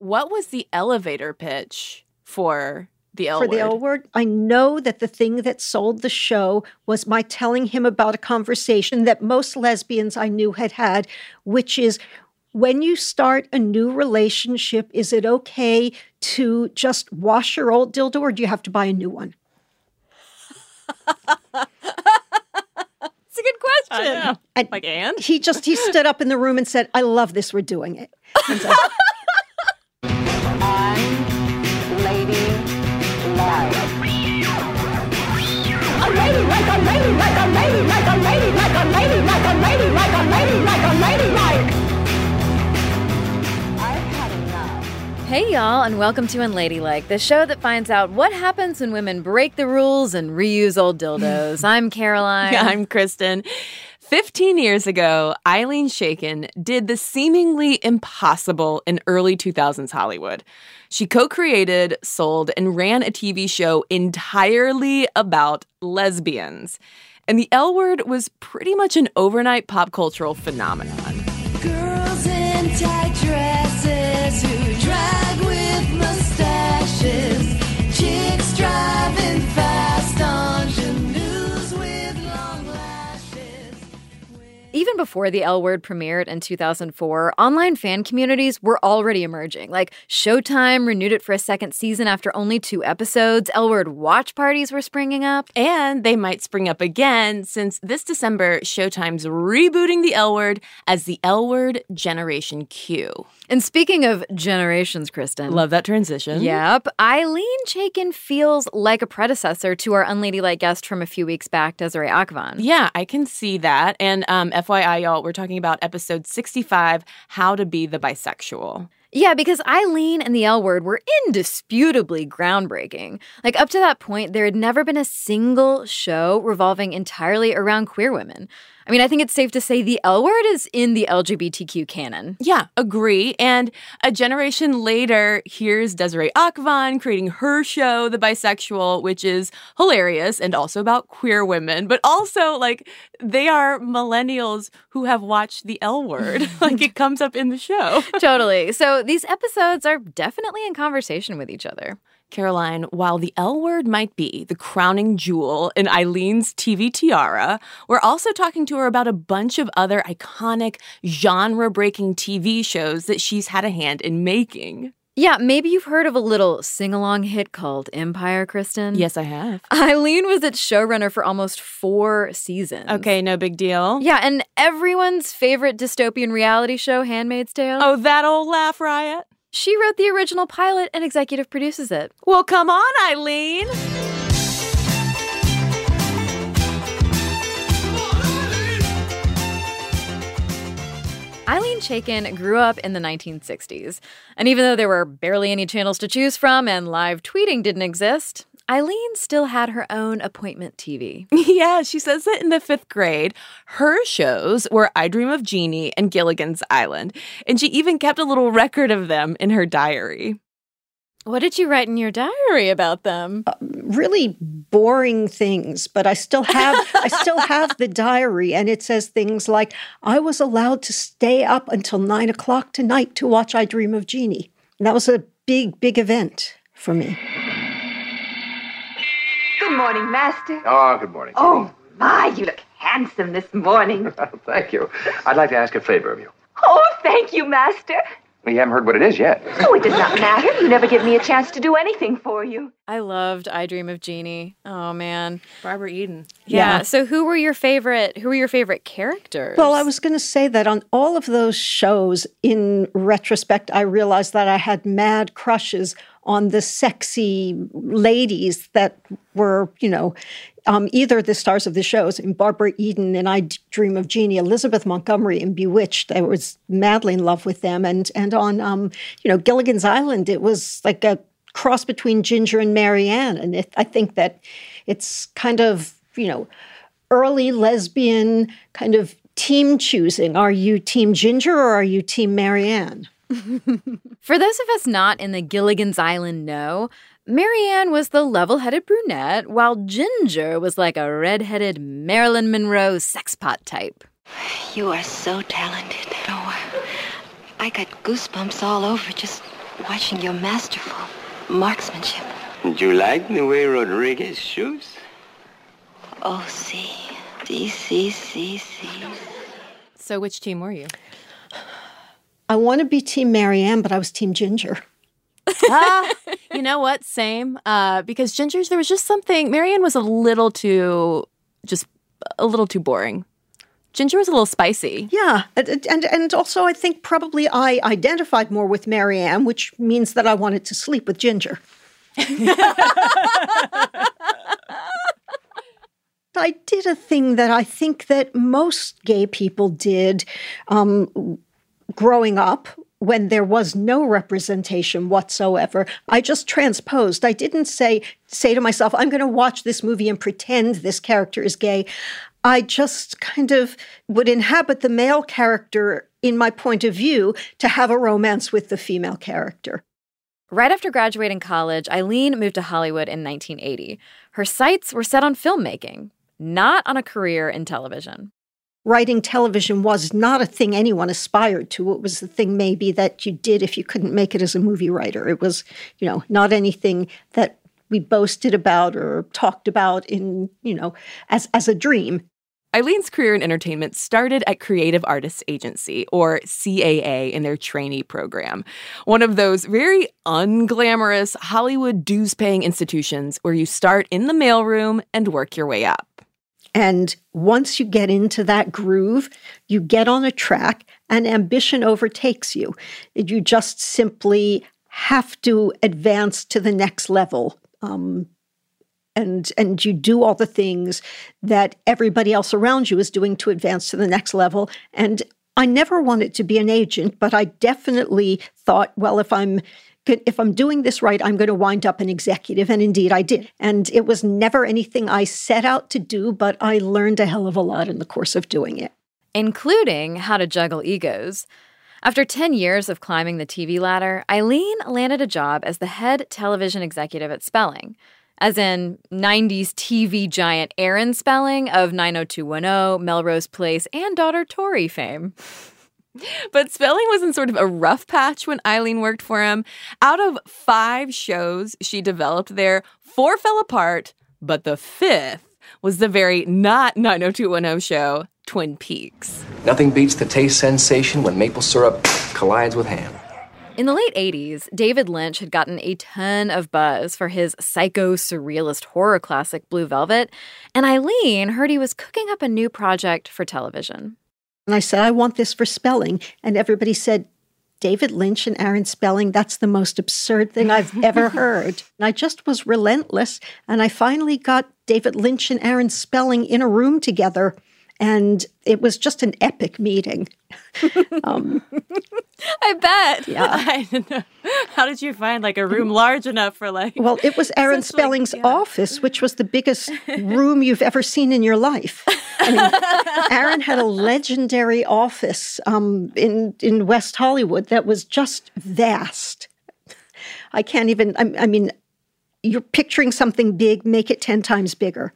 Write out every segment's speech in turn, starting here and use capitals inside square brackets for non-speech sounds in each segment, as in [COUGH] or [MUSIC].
What was the elevator pitch for the L for word? the L word. I know that the thing that sold the show was my telling him about a conversation that most lesbians I knew had had, which is when you start a new relationship, is it okay to just wash your old dildo or do you have to buy a new one? It's a good question. And Like, and? he just he stood up in the room and said, "I love this. We're doing it." Hey, y'all, and welcome to Unladylike, the show that finds out what happens when women break the rules and reuse old dildos. I'm Caroline. [LAUGHS] Yeah, I'm Cristen. 15 years ago, Ilene Chaiken did the seemingly impossible in early 2000s Hollywood. She co created, sold, and ran a TV show entirely about lesbians. And the L word was pretty much an overnight pop cultural phenomenon. Girls in tight Even before the L word premiered in 2004, online fan communities were already emerging. Like Showtime renewed it for a second season after only two episodes. L word watch parties were springing up. And they might spring up again since this December, Showtime's rebooting the L word as the L word Generation Q. And speaking of generations, Cristen. Love that transition. Yep. Ilene Chaiken feels like a predecessor to our unladylike guest from a few weeks back, Desiree Akhavan. Yeah, I can see that. And um, FYI, y'all, we're talking about episode 65 How to Be the Bisexual. Yeah, because Ilene and the L word were indisputably groundbreaking. Like, up to that point, there had never been a single show revolving entirely around queer women. I mean, I think it's safe to say the L word is in the LGBTQ canon. Yeah, agree. And a generation later, here's Desiree Akhavan creating her show, The Bisexual, which is hilarious and also about queer women, but also like they are millennials who have watched the L word. [LAUGHS] like it comes up in the show. [LAUGHS] totally. So these episodes are definitely in conversation with each other. Caroline, while the L word might be the crowning jewel in Ilene's TV tiara, we're also talking to her about a bunch of other iconic genre breaking TV shows that she's had a hand in making. Yeah, maybe you've heard of a little sing along hit called Empire, Cristen. Yes, I have. Ilene was its showrunner for almost four seasons. Okay, no big deal. Yeah, and everyone's favorite dystopian reality show, Handmaid's Tale. Oh, that old laugh riot? She wrote the original pilot and executive produces it. Well, come on, Ilene. Ilene Chaiken grew up in the 1960s, and even though there were barely any channels to choose from and live tweeting didn't exist, Ilene still had her own appointment TV. [LAUGHS] Yeah, she says that in the fifth grade, her shows were I Dream of Jeannie and Gilligan's Island, and she even kept a little record of them in her diary. What did you write in your diary about them? Uh, really boring things, but I still have I still [LAUGHS] have the diary, and it says things like, "I was allowed to stay up until nine o'clock tonight to watch I Dream of Jeannie." And that was a big, big event for me. Good morning, Master. Oh, good morning. Oh, my, you look handsome this morning. [LAUGHS] Thank you. I'd like to ask a favor of you. Oh, thank you, Master. Well, you haven't heard what it is yet. Oh, it does not matter. You never give me a chance to do anything for you. I loved I Dream of Jeannie. Oh man. Barbara Eden. Yeah. Yeah. So who were your favorite who were your favorite characters? Well, I was going to say that on all of those shows, in retrospect, I realized that I had mad crushes on the sexy ladies that were, you know, um, either the stars of the shows, in Barbara Eden and I Dream of Jeannie, Elizabeth Montgomery in Bewitched. I was madly in love with them, and and on um, you know Gilligan's Island, it was like a cross between Ginger and Mary Ann, and it, I think that it's kind of you know early lesbian kind of team choosing. Are you Team Ginger or are you Team Mary Ann? [LAUGHS] For those of us not in the Gilligan's Island know, Mary Ann was the level headed brunette, while Ginger was like a red headed Marilyn Monroe sexpot type. You are so talented. Oh, I got goosebumps all over just watching your masterful marksmanship. Do you like the way Rodriguez shoots? Oh, see. See, see, see, see. So, which team were you? I want to be Team Mary Ann, but I was Team Ginger. Ah, you know what? Same. Uh, because Ginger's, there was just something. Mary Ann was a little too, just a little too boring. Ginger was a little spicy. Yeah, and and, also I think probably I identified more with Mary Ann, which means that I wanted to sleep with Ginger. [LAUGHS] I did a thing that I think that most gay people did um, growing up when there was no representation whatsoever. I just transposed. I didn't say say to myself, I'm going to watch this movie and pretend this character is gay. I just kind of would inhabit the male character in my point of view to have a romance with the female character. Right after graduating college, Ilene moved to Hollywood in 1980. Her sights were set on filmmaking, not on a career in television. Writing television was not a thing anyone aspired to. It was the thing maybe that you did if you couldn't make it as a movie writer. It was, you know, not anything that we boasted about or talked about in, you know, as as a dream. Ilene's career in entertainment started at Creative Artists Agency, or CAA, in their trainee program. One of those very unglamorous Hollywood dues paying institutions where you start in the mailroom and work your way up. And once you get into that groove, you get on a track and ambition overtakes you. You just simply have to advance to the next level. Um, and and you do all the things that everybody else around you is doing to advance to the next level and i never wanted to be an agent but i definitely thought well if i'm if i'm doing this right i'm going to wind up an executive and indeed i did. And it was never anything i set out to do but i learned a hell of a lot in the course of doing it. Including how to juggle egos. After 10 years of climbing the TV ladder, Ilene landed a job as the head television executive at Spelling, as in 90s TV giant Aaron Spelling of 90210, Melrose Place, and daughter Tori fame. [LAUGHS] [LAUGHS] But Spelling was in sort of a rough patch when Ilene worked for him. Out of five shows she developed there, four fell apart, but the fifth was the very not 90210 show, Twin Peaks. Nothing beats the taste sensation when maple syrup collides with ham. In the late 80s, David Lynch had gotten a ton of buzz for his psycho surrealist horror classic Blue Velvet, and Ilene heard he was cooking up a new project for television. And I said, I want this for spelling. And everybody said, David Lynch and Aaron Spelling, that's the most absurd thing I've [LAUGHS] ever heard. And I just was relentless. And I finally got David Lynch and Aaron Spelling in a room together. And it was just an epic meeting. [LAUGHS] um, I bet. Yeah. [LAUGHS] I know. How did you find like a room large enough for like? well, it was Aaron Such, like, Spelling's yeah. office, which was the biggest room you've ever seen in your life. I mean, [LAUGHS] Aaron had a legendary office um, in in West Hollywood that was just vast. I can't even. I, I mean, you're picturing something big. Make it ten times bigger.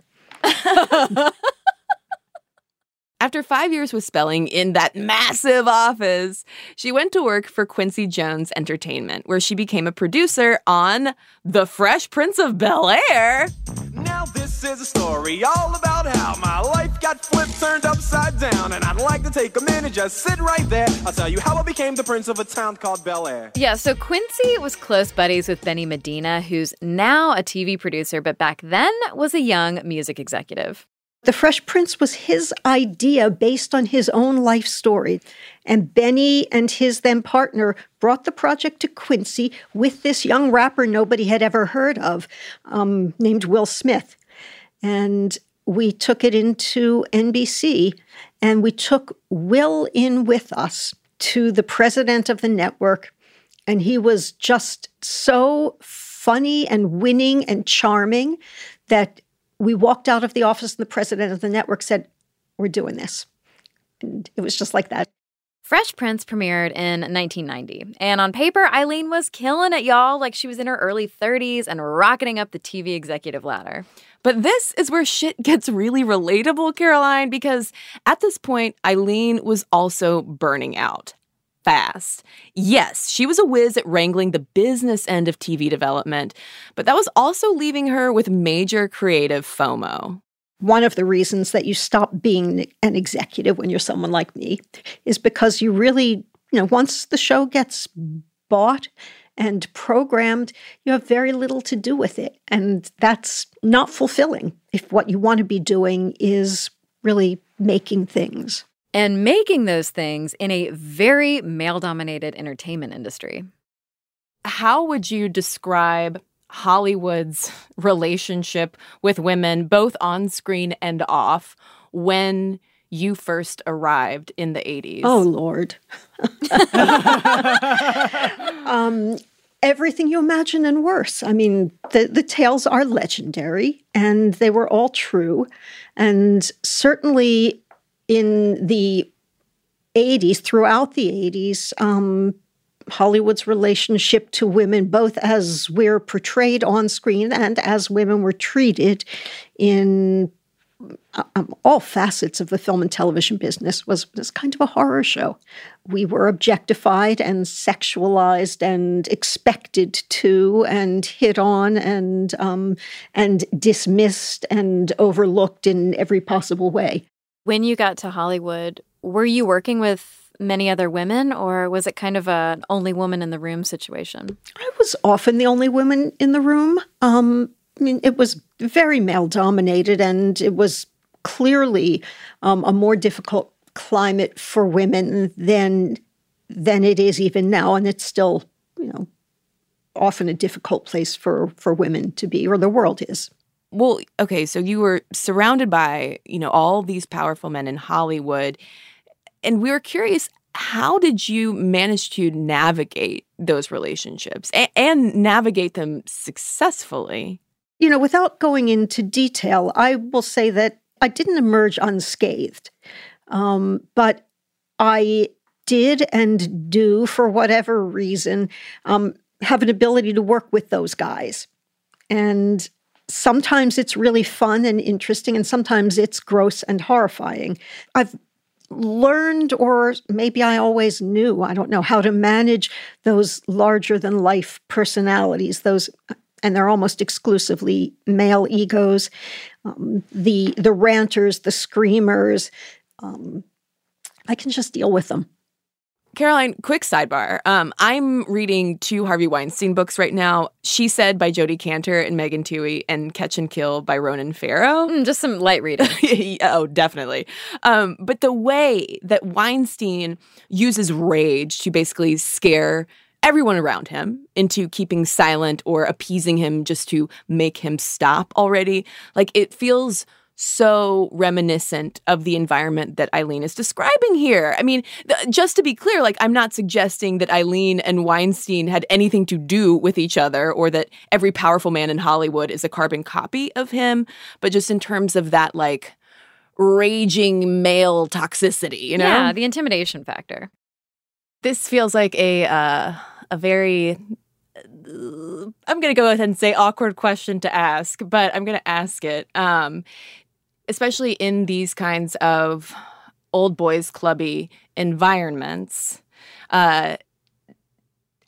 After five years with Spelling in that massive office, she went to work for Quincy Jones Entertainment, where she became a producer on The Fresh Prince of Bel Air. Now this is a story all about how my life got flipped, turned upside down, and I'd like to take a minute, just sit right there. I'll tell you how I became the prince of a town called Bel Air. Yeah, so Quincy was close buddies with Benny Medina, who's now a TV producer, but back then was a young music executive. The Fresh Prince was his idea based on his own life story. And Benny and his then partner brought the project to Quincy with this young rapper nobody had ever heard of, um, named Will Smith. and we took it into NBC and we took Will in with us to the president of the network. And he was just so funny and winning and charming that we walked out of the office and the president of the network said, We're doing this. And it was just like that. Fresh Prince premiered in 1990. And on paper, Ilene was killing it, y'all, like she was in her early 30s and rocketing up the TV executive ladder. But this is where shit gets really relatable, Caroline, because at this point, Ilene was also burning out fast. Yes, she was a whiz at wrangling the business end of TV development, but that was also leaving her with major creative FOMO. One of the reasons that you stop being an executive when you're someone like me is because you really, you know, once the show gets bought and programmed, you have very little to do with it. And that's not fulfilling if what you want to be doing is really making things. And making those things in a very male dominated entertainment industry. How would you describe Hollywood's relationship with women, both on screen and off, when you first arrived in the 80s? Oh, Lord. [LAUGHS] um, everything you imagine and worse. I mean, the, the tales are legendary and they were all true. And certainly in the 80s, throughout the 80s, um, Hollywood's relationship to women, both as we're portrayed on screen and as women were treated in um, all facets of the film and television business, was, was kind of a horror show. We were objectified and sexualized and expected to and hit on and um, and dismissed and overlooked in every possible way. When you got to Hollywood, were you working with many other women, or was it kind of a only woman in the room situation? I was often the only woman in the room. Um, I mean, it was very male dominated, and it was clearly um, a more difficult climate for women than than it is even now, and it's still, you know, often a difficult place for for women to be, or the world is. Well, okay, so you were surrounded by, you know, all these powerful men in Hollywood. And we were curious, how did you manage to navigate those relationships and, and navigate them successfully? You know, without going into detail, I will say that I didn't emerge unscathed, um, but I did and do, for whatever reason, um, have an ability to work with those guys. And sometimes it's really fun and interesting, and sometimes it's gross and horrifying. I've learned, or maybe I always knew, I don't know, how to manage those larger than life personalities, those and they're almost exclusively male egos, um, the the ranters, the screamers. Um, I can just deal with them. Caroline, quick sidebar. Um, I'm reading two Harvey Weinstein books right now. She Said by Jodi Kantor and Megan Twohey, and Catch and Kill by Ronan Farrow. Mm, just some light reading. [LAUGHS] oh, definitely. Um, but the way that Weinstein uses rage to basically scare everyone around him into keeping silent or appeasing him just to make him stop already, like it feels so reminiscent of the environment that Ilene is describing here. I mean, th- just to be clear, like I'm not suggesting that Ilene and Weinstein had anything to do with each other or that every powerful man in Hollywood is a carbon copy of him, but just in terms of that like raging male toxicity, you know? Yeah, the intimidation factor. This feels like a uh, a very I'm going to go ahead and say awkward question to ask, but I'm going to ask it. Um, especially in these kinds of old boys clubby environments. Uh,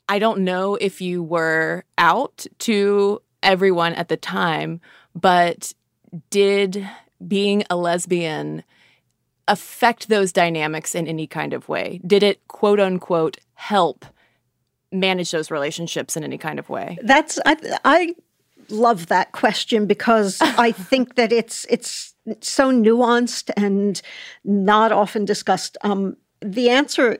I don't know if you were out to everyone at the time, but did being a lesbian affect those dynamics in any kind of way? Did it quote unquote help manage those relationships in any kind of way? That's I I love that question because [LAUGHS] I think that it's it's so nuanced and not often discussed. Um, the answer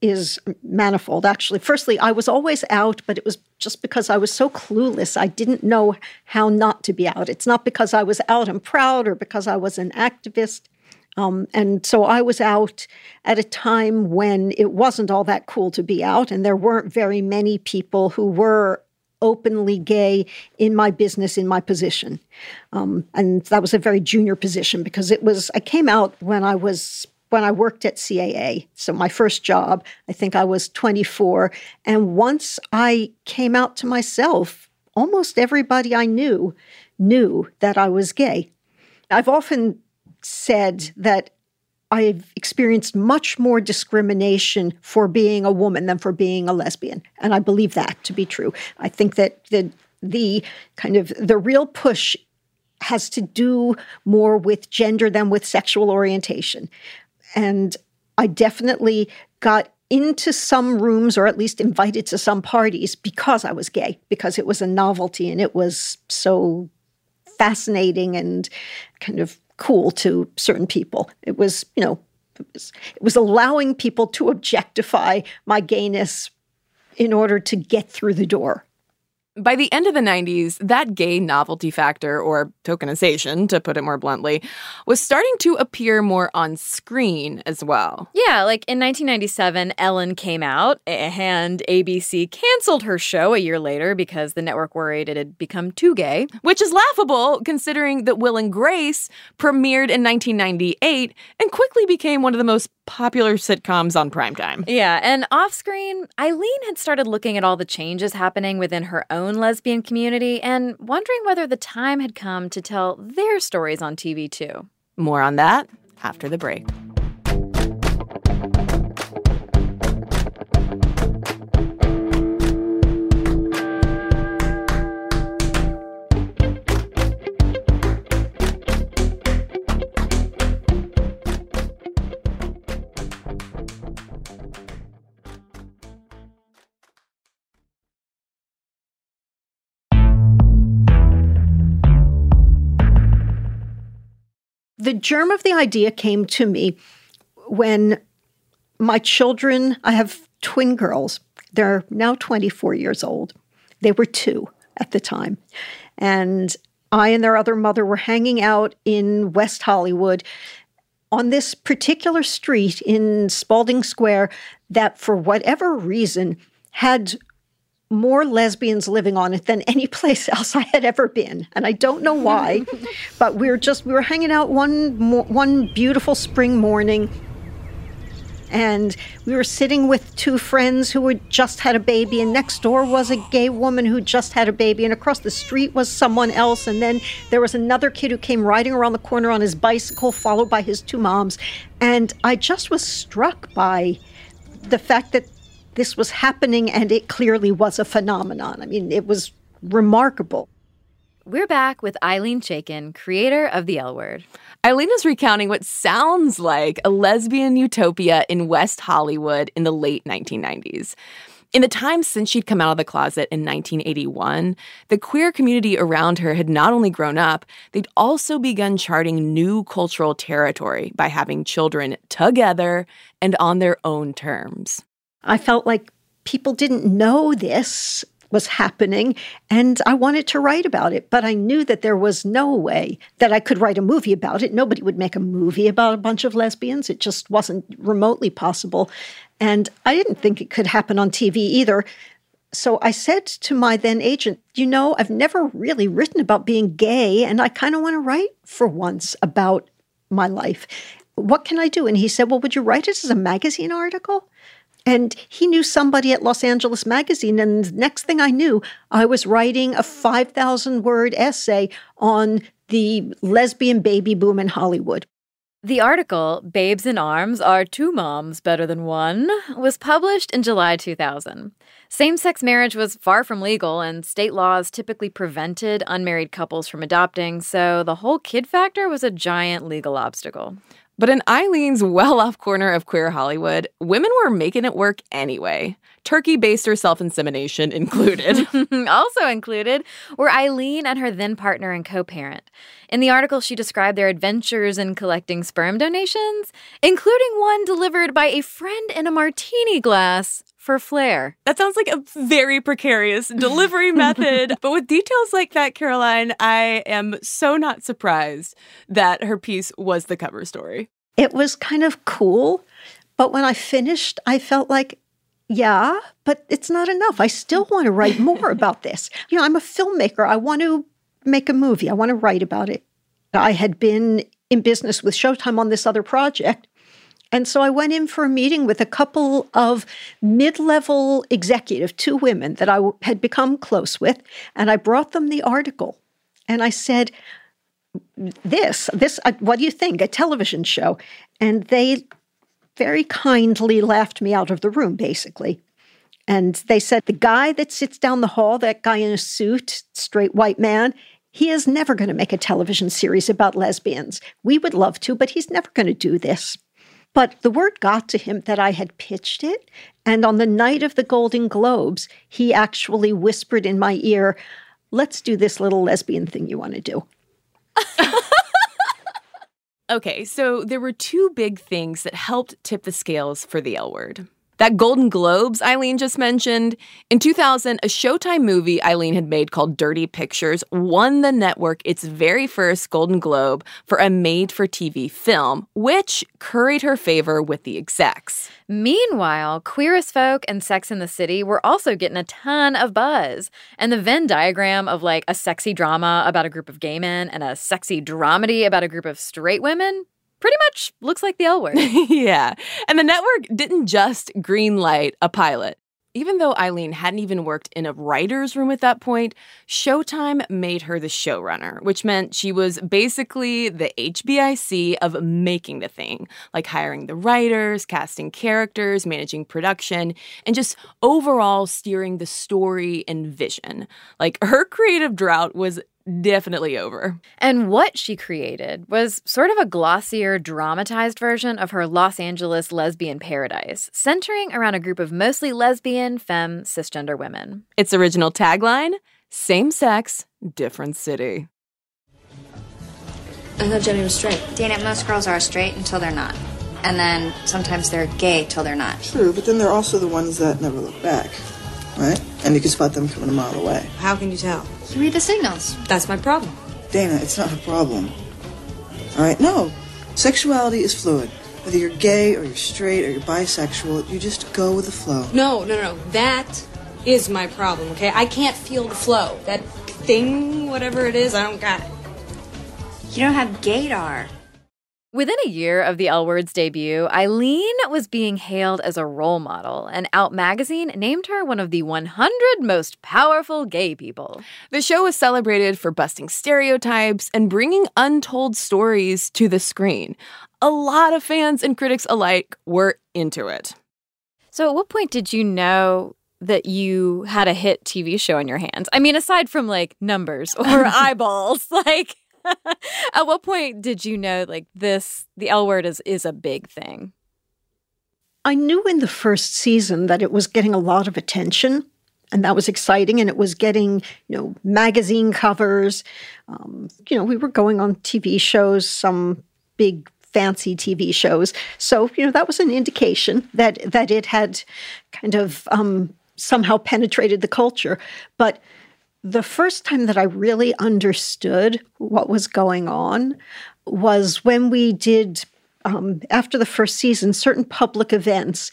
is manifold, actually. Firstly, I was always out, but it was just because I was so clueless. I didn't know how not to be out. It's not because I was out and proud or because I was an activist. Um, and so I was out at a time when it wasn't all that cool to be out, and there weren't very many people who were openly gay in my business, in my position. Um, and that was a very junior position because it was, I came out when I was when I worked at CAA. So my first job, I think I was 24. And once I came out to myself, almost everybody I knew knew that I was gay. I've often said that I've experienced much more discrimination for being a woman than for being a lesbian. And I believe that to be true. I think that the the kind of the real push has to do more with gender than with sexual orientation. And I definitely got into some rooms or at least invited to some parties because I was gay, because it was a novelty and it was so fascinating and kind of cool to certain people. It was, you know, it was, it was allowing people to objectify my gayness in order to get through the door. By the end of the 90s, that gay novelty factor, or tokenization, to put it more bluntly, was starting to appear more on screen as well. Yeah, like in 1997, Ellen came out and ABC canceled her show a year later because the network worried it had become too gay. Which is laughable considering that Will and Grace premiered in 1998 and quickly became one of the most popular sitcoms on primetime. Yeah, and off screen, Ilene had started looking at all the changes happening within her own lesbian community and wondering whether the time had come to tell their stories on TV too. More on that after the break. The germ of the idea came to me when my children, I have twin girls, they're now 24 years old. They were two at the time. And I and their other mother were hanging out in West Hollywood on this particular street in Spalding Square that, for whatever reason, had more lesbians living on it than any [LAUGHS] place else I had ever been, and I don't know why. [LAUGHS] but we were just we were hanging out one one beautiful spring morning, and we were sitting with two friends who had just had a baby, and next door was a gay woman who just had a baby, and across the street was someone else, and then there was another kid who came riding around the corner on his bicycle, followed by his two moms, and I just was struck by the fact that this was happening and it clearly was a phenomenon. I mean, it was remarkable. We're back with Ilene Chaiken, creator of the L Word. Ilene is recounting what sounds like a lesbian utopia in West Hollywood in the late 1990s. In the time since she'd come out of the closet in 1981, the queer community around her had not only grown up, they'd also begun charting new cultural territory by having children together and on their own terms. I felt like people didn't know this was happening and I wanted to write about it, but I knew that there was no way that I could write a movie about it. Nobody would make a movie about a bunch of lesbians. It just wasn't remotely possible. And I didn't think it could happen on TV either. So I said to my then agent, You know, I've never really written about being gay, and I kind of want to write for once about my life. What can I do? And he said, Well, would you write it as a magazine article? And he knew somebody at Los Angeles Magazine. And next thing I knew, I was writing a 5,000 word essay on the lesbian baby boom in Hollywood. The article, Babes in Arms Are Two Moms Better Than One, was published in July 2000. Same sex marriage was far from legal, and state laws typically prevented unmarried couples from adopting, so the whole kid factor was a giant legal obstacle. But in Ilene's well off corner of queer Hollywood, women were making it work anyway. Turkey based or self insemination included. [LAUGHS] also included were Ilene and her then partner and co parent. In the article, she described their adventures in collecting sperm donations, including one delivered by a friend in a martini glass for flair. That sounds like a very precarious [LAUGHS] delivery method. But with details like that, Caroline, I am so not surprised that her piece was the cover story. It was kind of cool, but when I finished, I felt like, yeah, but it's not enough. I still want to write [LAUGHS] more about this. You know, I'm a filmmaker. I want to make a movie, I want to write about it. I had been in business with Showtime on this other project. And so I went in for a meeting with a couple of mid level executive, two women that I w- had become close with, and I brought them the article. And I said, This, this, uh, what do you think? A television show. And they very kindly laughed me out of the room, basically. And they said, The guy that sits down the hall, that guy in a suit, straight white man, he is never going to make a television series about lesbians. We would love to, but he's never going to do this. But the word got to him that I had pitched it. And on the night of the Golden Globes, he actually whispered in my ear, Let's do this little lesbian thing you want to do. [LAUGHS] Okay, so there were two big things that helped tip the scales for the L word. That Golden Globes Ilene just mentioned. In 2000, a Showtime movie Ilene had made called Dirty Pictures won the network its very first Golden Globe for a made for TV film, which curried her favor with the execs. Meanwhile, Queer as Folk and Sex in the City were also getting a ton of buzz. And the Venn diagram of like a sexy drama about a group of gay men and a sexy dramedy about a group of straight women pretty much looks like the L word. [LAUGHS] yeah. And the network didn't just greenlight a pilot. Even though Ilene hadn't even worked in a writer's room at that point, Showtime made her the showrunner, which meant she was basically the HBIC of making the thing, like hiring the writers, casting characters, managing production, and just overall steering the story and vision. Like her creative drought was definitely over. And what she created was sort of a glossier, dramatized version of her Los Angeles lesbian paradise, centering around a group of mostly lesbian, femme, cisgender women. Its original tagline same sex, different city. I thought Jenny was straight. Dana, most girls are straight until they're not. And then sometimes they're gay till they're not. True, but then they're also the ones that never look back, right? And you can spot them coming a mile away. How can you tell? You read the signals. That's my problem. Dana, it's not a problem. All right? No. Sexuality is fluid. Whether you're gay or you're straight or you're bisexual, you just go with the flow. No, no, no. That is my problem, okay? I can't feel the flow. That thing, whatever it is, I don't got it. You don't have gaydar. Within a year of the L Word's debut, Ilene was being hailed as a role model, and Out magazine named her one of the 100 most powerful gay people. The show was celebrated for busting stereotypes and bringing untold stories to the screen. A lot of fans and critics alike were into it. So, at what point did you know that you had a hit TV show in your hands? I mean, aside from like numbers [LAUGHS] or eyeballs, [LAUGHS] like. [LAUGHS] At what point did you know like this the L word is is a big thing? I knew in the first season that it was getting a lot of attention, and that was exciting. And it was getting, you know, magazine covers. Um, you know, we were going on TV shows, some big fancy TV shows. So, you know, that was an indication that that it had kind of um, somehow penetrated the culture. But the first time that I really understood what was going on was when we did, um, after the first season, certain public events.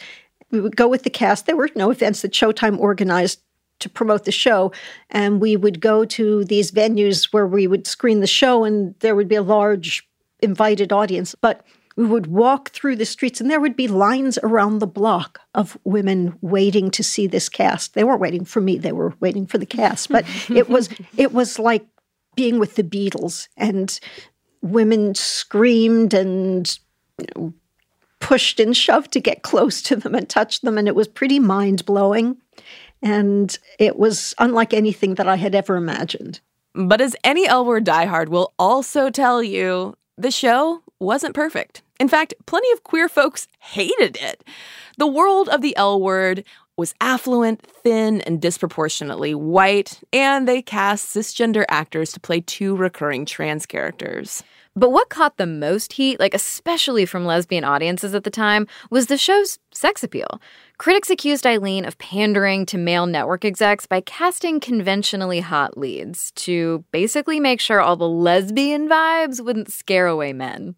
We would go with the cast. There were no events that Showtime organized to promote the show. And we would go to these venues where we would screen the show, and there would be a large invited audience. But we would walk through the streets and there would be lines around the block of women waiting to see this cast. They weren't waiting for me, they were waiting for the cast. But [LAUGHS] it was it was like being with the Beatles and women screamed and you know, pushed and shoved to get close to them and touch them and it was pretty mind-blowing. And it was unlike anything that I had ever imagined. But as any L word diehard will also tell you, the show wasn't perfect. In fact, plenty of queer folks hated it. The world of the L word was affluent, thin, and disproportionately white, and they cast cisgender actors to play two recurring trans characters. But what caught the most heat, like especially from lesbian audiences at the time, was the show's sex appeal. Critics accused Ilene of pandering to male network execs by casting conventionally hot leads to basically make sure all the lesbian vibes wouldn't scare away men.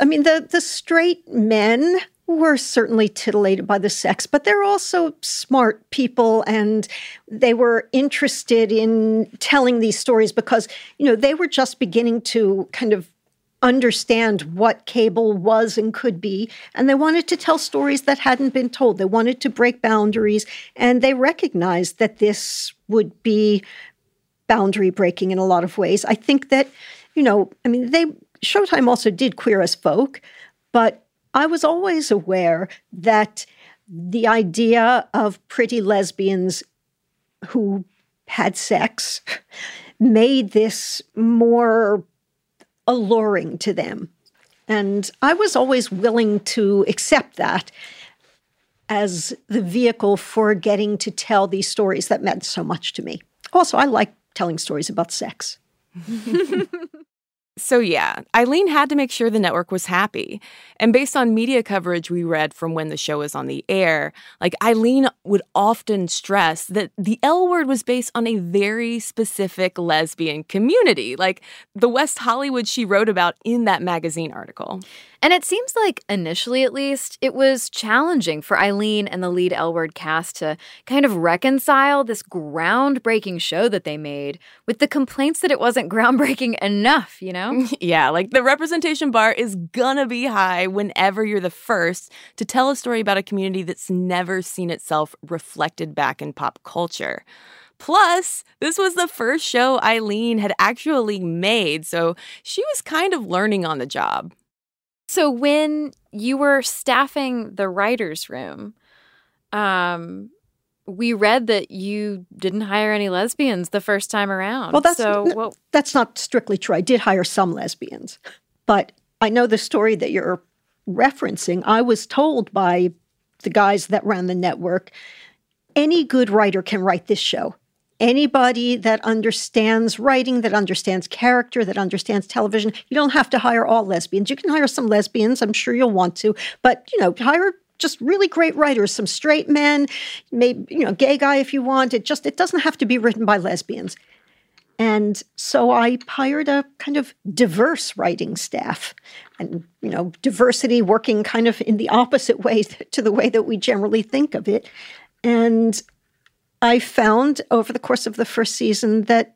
I mean, the, the straight men were certainly titillated by the sex, but they're also smart people and they were interested in telling these stories because, you know, they were just beginning to kind of understand what cable was and could be. And they wanted to tell stories that hadn't been told. They wanted to break boundaries. And they recognized that this would be boundary breaking in a lot of ways. I think that, you know, I mean, they, Showtime also did Queer as Folk, but I was always aware that the idea of pretty lesbians who had sex made this more alluring to them. And I was always willing to accept that as the vehicle for getting to tell these stories that meant so much to me. Also, I like telling stories about sex. [LAUGHS] So, yeah, Ilene had to make sure the network was happy. And based on media coverage we read from when the show was on the air, like Ilene would often stress that the L word was based on a very specific lesbian community, like the West Hollywood she wrote about in that magazine article. And it seems like, initially at least, it was challenging for Ilene and the lead L word cast to kind of reconcile this groundbreaking show that they made with the complaints that it wasn't [LAUGHS] groundbreaking enough, you know? [LAUGHS] yeah, like the representation bar is gonna be high whenever you're the first to tell a story about a community that's never seen itself reflected back in pop culture. Plus, this was the first show Ilene had actually made, so she was kind of learning on the job. So when you were staffing the writers' room, um, we read that you didn't hire any lesbians the first time around. Well, that's so n- what, that's not strictly true. I did hire some lesbians, but I know the story that you're referencing. I was told by the guys that ran the network, any good writer can write this show. Anybody that understands writing, that understands character, that understands television, you don't have to hire all lesbians. You can hire some lesbians, I'm sure you'll want to, but you know, hire just really great writers, some straight men, maybe you know, gay guy if you want. It just it doesn't have to be written by lesbians. And so I hired a kind of diverse writing staff and, you know, diversity working kind of in the opposite way [LAUGHS] to the way that we generally think of it. And I found over the course of the first season that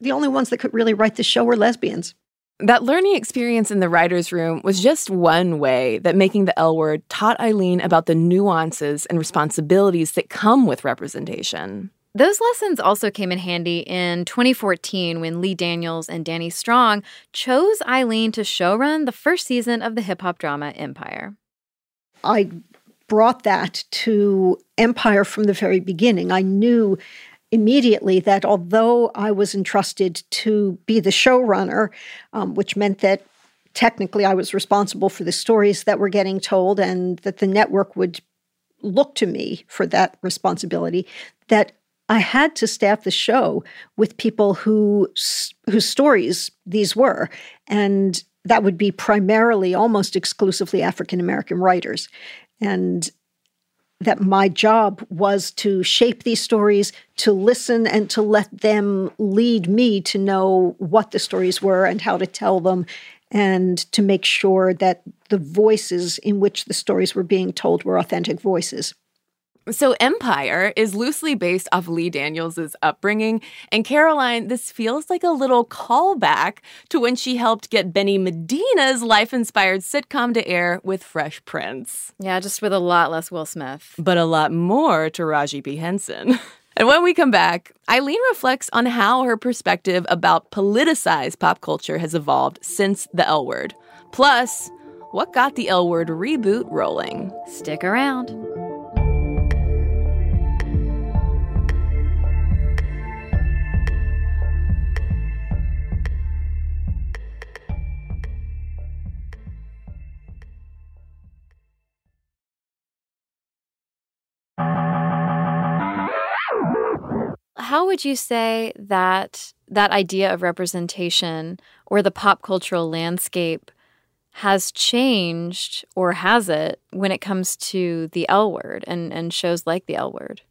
the only ones that could really write the show were lesbians. That learning experience in the writer's room was just one way that making the L word taught Ilene about the nuances and responsibilities that come with representation. Those lessons also came in handy in 2014 when Lee Daniels and Danny Strong chose Ilene to showrun the first season of the hip hop drama Empire. I brought that to Empire from the very beginning. I knew immediately that although I was entrusted to be the showrunner, um, which meant that technically I was responsible for the stories that were getting told and that the network would look to me for that responsibility, that I had to staff the show with people who whose stories these were, and that would be primarily, almost exclusively African American writers, and that my job was to shape these stories, to listen, and to let them lead me to know what the stories were and how to tell them, and to make sure that the voices in which the stories were being told were authentic voices. So, Empire is loosely based off Lee Daniels' upbringing. And Caroline, this feels like a little callback to when she helped get Benny Medina's life inspired sitcom to air with Fresh Prince. Yeah, just with a lot less Will Smith. But a lot more to Taraji P. Henson. [LAUGHS] And when we come back, Ilene reflects on how her perspective about politicized pop culture has evolved since the L word. Plus, what got the L word reboot rolling? Stick around. How would you say that that idea of representation or the pop cultural landscape has changed or has it when it comes to the L word and, and shows like the L word?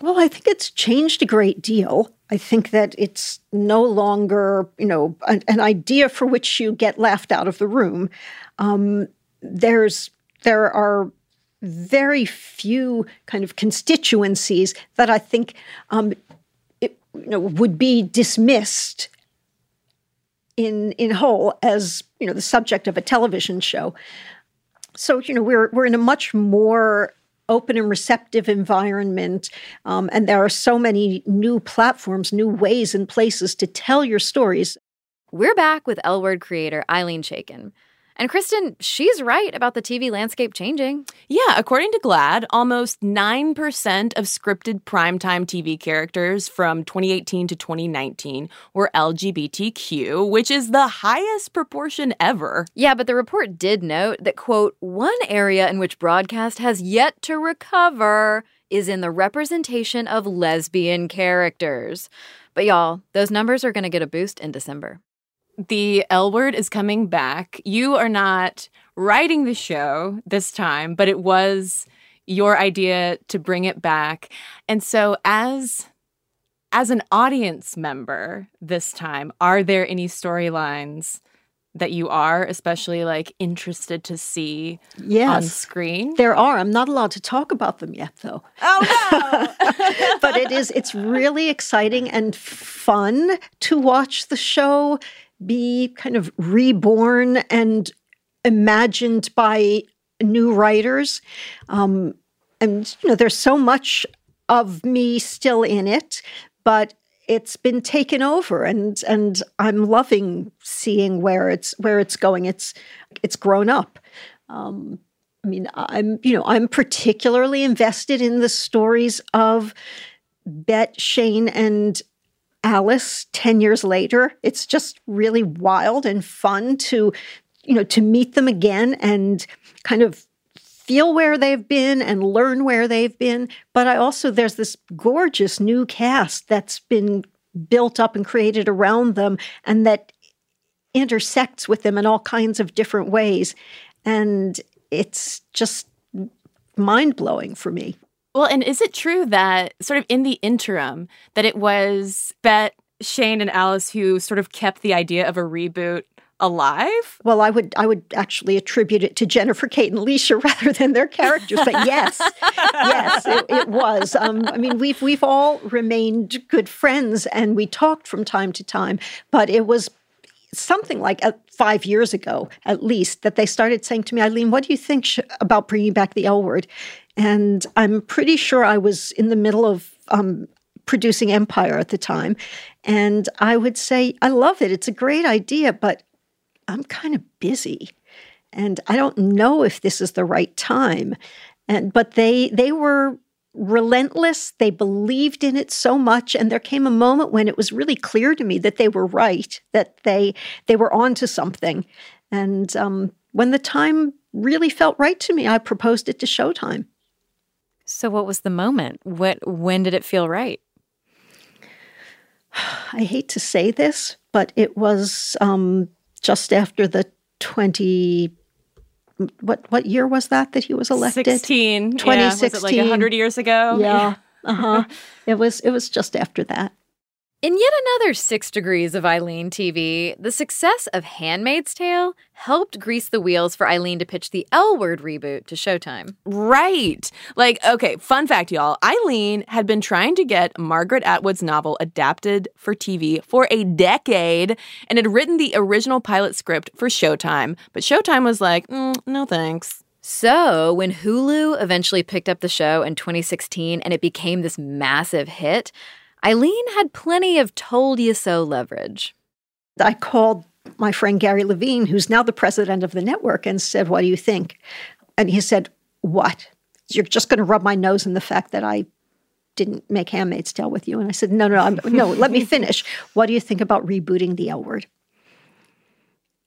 Well, I think it's changed a great deal. I think that it's no longer, you know, an, an idea for which you get laughed out of the room. Um, there's there are very few kind of constituencies that I think um, it, you know, would be dismissed in in whole as you know the subject of a television show. So you know we're we're in a much more open and receptive environment, um, and there are so many new platforms, new ways and places to tell your stories. We're back with L Word creator Ilene Chaiken. And Cristen, she's right about the TV landscape changing. Yeah, according to GLAAD, almost 9% of scripted primetime TV characters from 2018 to 2019 were LGBTQ, which is the highest proportion ever. Yeah, but the report did note that, quote, one area in which broadcast has yet to recover is in the representation of lesbian characters. But y'all, those numbers are going to get a boost in December the L word is coming back. You are not writing the show this time, but it was your idea to bring it back. And so as as an audience member this time, are there any storylines that you are especially like interested to see yes, on screen? There are. I'm not allowed to talk about them yet though. Oh no. [LAUGHS] but it is it's really exciting and fun to watch the show be kind of reborn and imagined by new writers. Um, and, you know, there's so much of me still in it, but it's been taken over and and I'm loving seeing where it's where it's going. It's it's grown up. Um, I mean, I'm you know I'm particularly invested in the stories of Bette, Shane, and Alice 10 years later. It's just really wild and fun to, you know, to meet them again and kind of feel where they've been and learn where they've been. But I also, there's this gorgeous new cast that's been built up and created around them and that intersects with them in all kinds of different ways. And it's just mind blowing for me. Well, and is it true that sort of in the interim that it was Bette, Shane, and Alice who sort of kept the idea of a reboot alive? Well, I would I would actually attribute it to Jennifer, Kate, and Alicia [LAUGHS] rather than their characters. But yes, yes, it, it was. Um, I mean, we've we've all remained good friends, and we talked from time to time. But it was something like uh, five years ago, at least, that they started saying to me, Ilene, what do you think sh- about bringing back the L word? And I'm pretty sure I was in the middle of um, producing Empire at the time. And I would say, I love it. It's a great idea, but I'm kind of busy. And I don't know if this is the right time. And but they they were relentless. They believed in it so much. And there came a moment when it was really clear to me that they were right, that they they were onto something. And um, when the time really felt right to me, I proposed it to Showtime. So, what was the moment? What when did it feel right? [SIGHS] I hate to say this, but it was um, just after the twenty. What what year was that that he was elected? Sixteen. Twenty yeah. Was it like hundred years ago? Yeah. uh huh. [LAUGHS] it was it was just after that. In yet another six degrees of Ilene TV, the success of Handmaid's Tale helped grease the wheels for Ilene to pitch the L Word reboot to Showtime. Right. Like, okay, fun fact, y'all. Ilene had been trying to get Margaret Atwood's novel adapted for TV for a decade and had written the original pilot script for Showtime. But Showtime was like, mm, no thanks. So, when Hulu eventually picked up the show in 2016 and it became this massive hit, Ilene had plenty of told you so leverage. I called my friend Gary Levine, who's now the president of the network, and said, What do you think? And he said, What? You're just going to rub my nose in the fact that I didn't make Handmaid's Tale with you. And I said, No, no, I'm, [LAUGHS] no, let me finish. What do you think about rebooting the L word?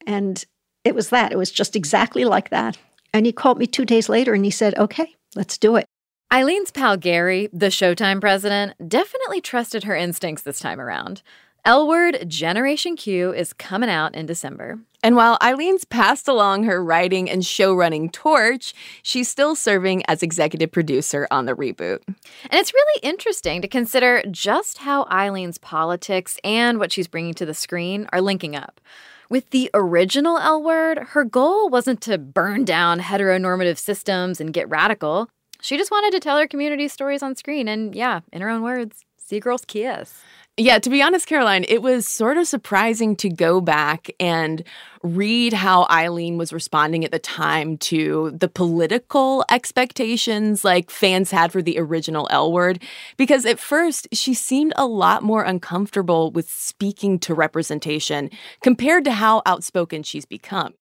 And it was that. It was just exactly like that. And he called me two days later and he said, Okay, let's do it. Ilene's pal Gary, the Showtime president, definitely trusted her instincts this time around. L Word Generation Q is coming out in December. And while Ilene's passed along her writing and show running torch, she's still serving as executive producer on the reboot. And it's really interesting to consider just how Ilene's politics and what she's bringing to the screen are linking up. With the original L Word, her goal wasn't to burn down heteronormative systems and get radical. She just wanted to tell her community stories on screen and, yeah, in her own words, see girls kiss. Yeah, to be honest, Caroline, it was sort of surprising to go back and read how Ilene was responding at the time to the political expectations like fans had for the original L word. Because at first, she seemed a lot more uncomfortable with speaking to representation compared to how outspoken she's become.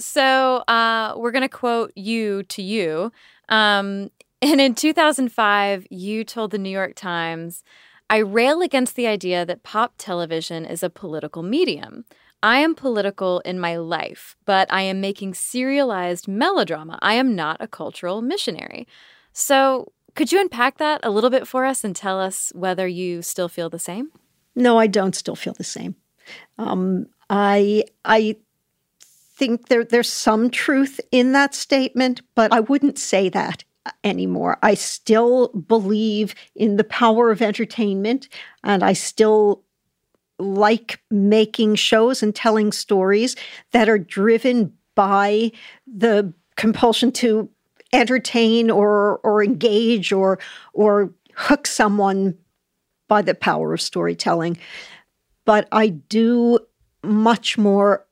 So uh, we're going to quote you to you. Um, and in 2005, you told the New York Times, I rail against the idea that pop television is a political medium. I am political in my life, but I am making serialized melodrama. I am not a cultural missionary. So, could you unpack that a little bit for us and tell us whether you still feel the same? No, I don't still feel the same. Um, I I think there there's some truth in that statement, but I wouldn't say that anymore. I still believe in the power of entertainment, and I still like making shows and telling stories that are driven by the compulsion to entertain or or engage or or hook someone by the power of storytelling. But I do much more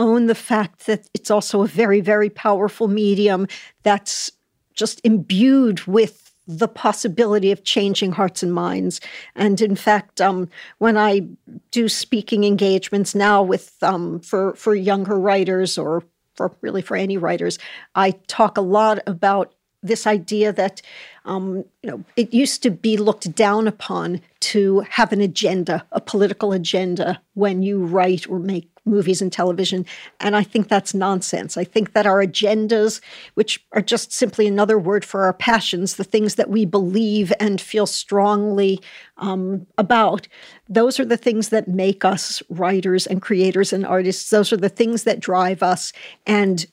own the fact that it's also a very, very powerful medium that's just imbued with the possibility of changing hearts and minds. And in fact, um, when I do speaking engagements now with um, for for younger writers or for really for any writers, I talk a lot about this idea that um, you know it used to be looked down upon to have an agenda, a political agenda, when you write or make movies and television. And I think that's nonsense. I think that our agendas, which are just simply another word for our passions, the things that we believe and feel strongly um, about, those are the things that make us writers and creators and artists. Those are the things that drive us. And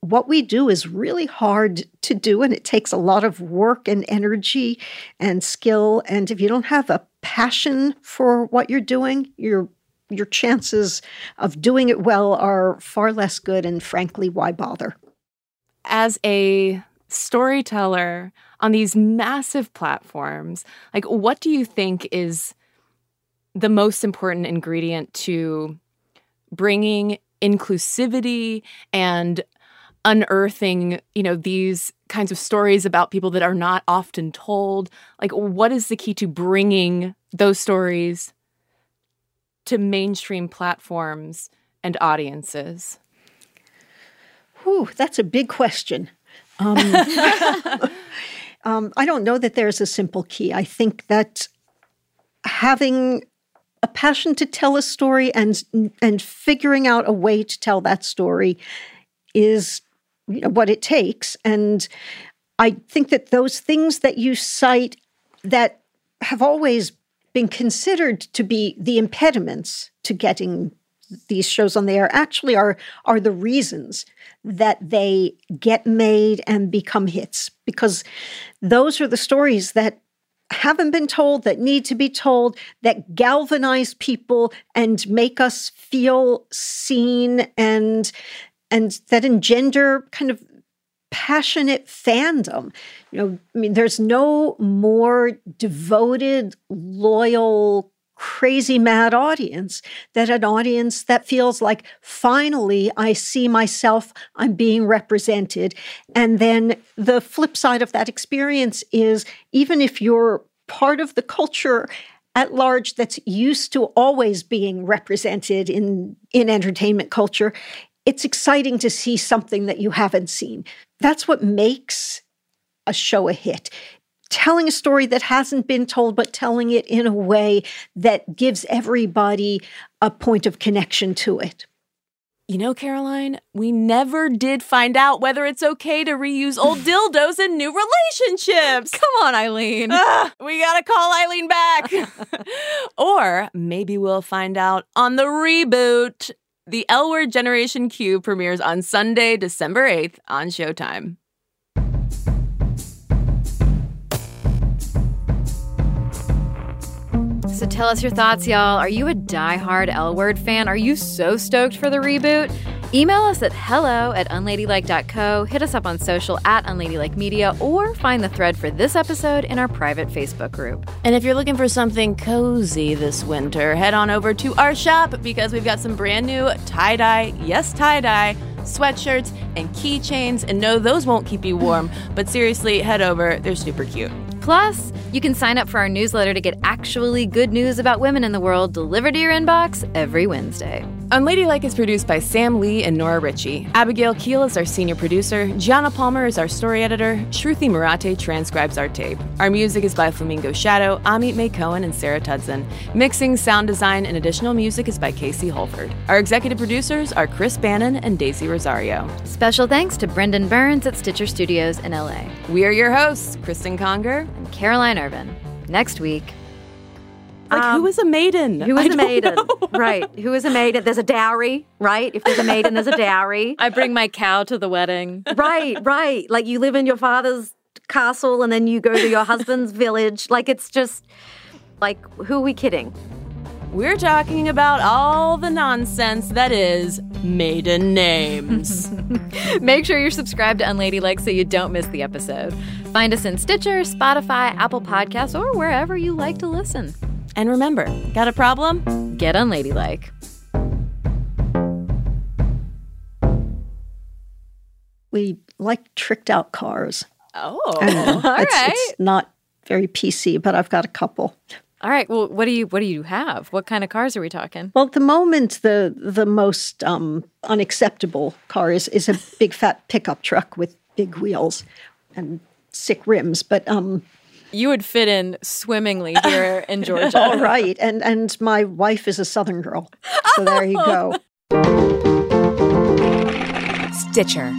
what we do is really hard to do, and it takes a lot of work and energy and skill. And if you don't have a passion for what you're doing, your your chances of doing it well are far less good. And frankly, why bother? As a storyteller on these massive platforms, like what do you think is the most important ingredient to bringing inclusivity and unearthing, you know, these kinds of stories about people that are not often told? Like, what is the key to bringing those stories to mainstream platforms and audiences? Whew, that's a big question. Um, [LAUGHS] um, I don't know that there's a simple key. I think that having a passion to tell a story and and figuring out a way to tell that story is you know, what it takes. And I think that those things that you cite that have always been considered to be the impediments to getting these shows on the air actually are are the reasons that they get made and become hits because those are the stories that haven't been told that need to be told that galvanize people and make us feel seen and and that engender kind of passionate fandom. You know, I mean, there's no more devoted, loyal, crazy mad audience than an audience that feels like finally I see myself, I'm being represented. And then the flip side of that experience is even if you're part of the culture at large that's used to always being represented in in entertainment culture it's exciting to see something that you haven't seen. That's what makes a show a hit. Telling a story that hasn't been told, but telling it in a way that gives everybody a point of connection to it. You know, Caroline, we never did find out whether it's okay to reuse old [LAUGHS] dildos in new relationships. Come on, Ilene. Ah, we gotta call Ilene back. [LAUGHS] or maybe we'll find out on the reboot. The L Word Generation Q premieres on Sunday, December 8th on Showtime. So tell us your thoughts, y'all. Are you a diehard L Word fan? Are you so stoked for the reboot? Email us at hello at unladylike.co, hit us up on social at unladylike media, or find the thread for this episode in our private Facebook group. And if you're looking for something cozy this winter, head on over to our shop because we've got some brand new tie dye, yes, tie dye, sweatshirts, and keychains. And no, those won't keep you warm, but seriously, head over. They're super cute. Plus, you can sign up for our newsletter to get actually good news about women in the world delivered to your inbox every Wednesday. Unladylike is produced by Sam Lee and Nora Ritchie. Abigail Keel is our senior producer. Gianna Palmer is our story editor. Shruti Marate transcribes our tape. Our music is by Flamingo Shadow, Amit May Cohen, and Sarah Tudson. Mixing, sound design, and additional music is by Casey Holford. Our executive producers are Chris Bannon and Daisy Rosario. Special thanks to Brendan Burns at Stitcher Studios in LA. We are your hosts, Cristen Conger Caroline Ervin. Next week, like Um, who is a maiden? Who I is a maiden? [LAUGHS] Right. Who is a maiden? There's a dowry, right? If there's a maiden, there's a dowry. [LAUGHS] I bring my cow to the wedding. right, right. Like you live in your father's castle and then you go to your husband's village. Like it's just like who are we kidding? We're talking about all the nonsense that is maiden names. [LAUGHS] Make sure you're subscribed to Unladylike so you don't miss the episode. Find us in Stitcher, Spotify, Apple Podcasts, or wherever you like to listen. and remember, got a problem? Get unladylike. We like tricked out cars. Oh, [LAUGHS] all it's, right. it's not very PC, but I've got a couple. All right. Well, what do you what do you have? What kind of cars are we talking? Well, at the moment, the the most um, unacceptable car is, is a big fat pickup truck with big wheels and sick rims. But um, You would fit in swimmingly here [LAUGHS] in Georgia. all right, and and my wife is a Southern girl, so there you go. [LAUGHS] Stitcher.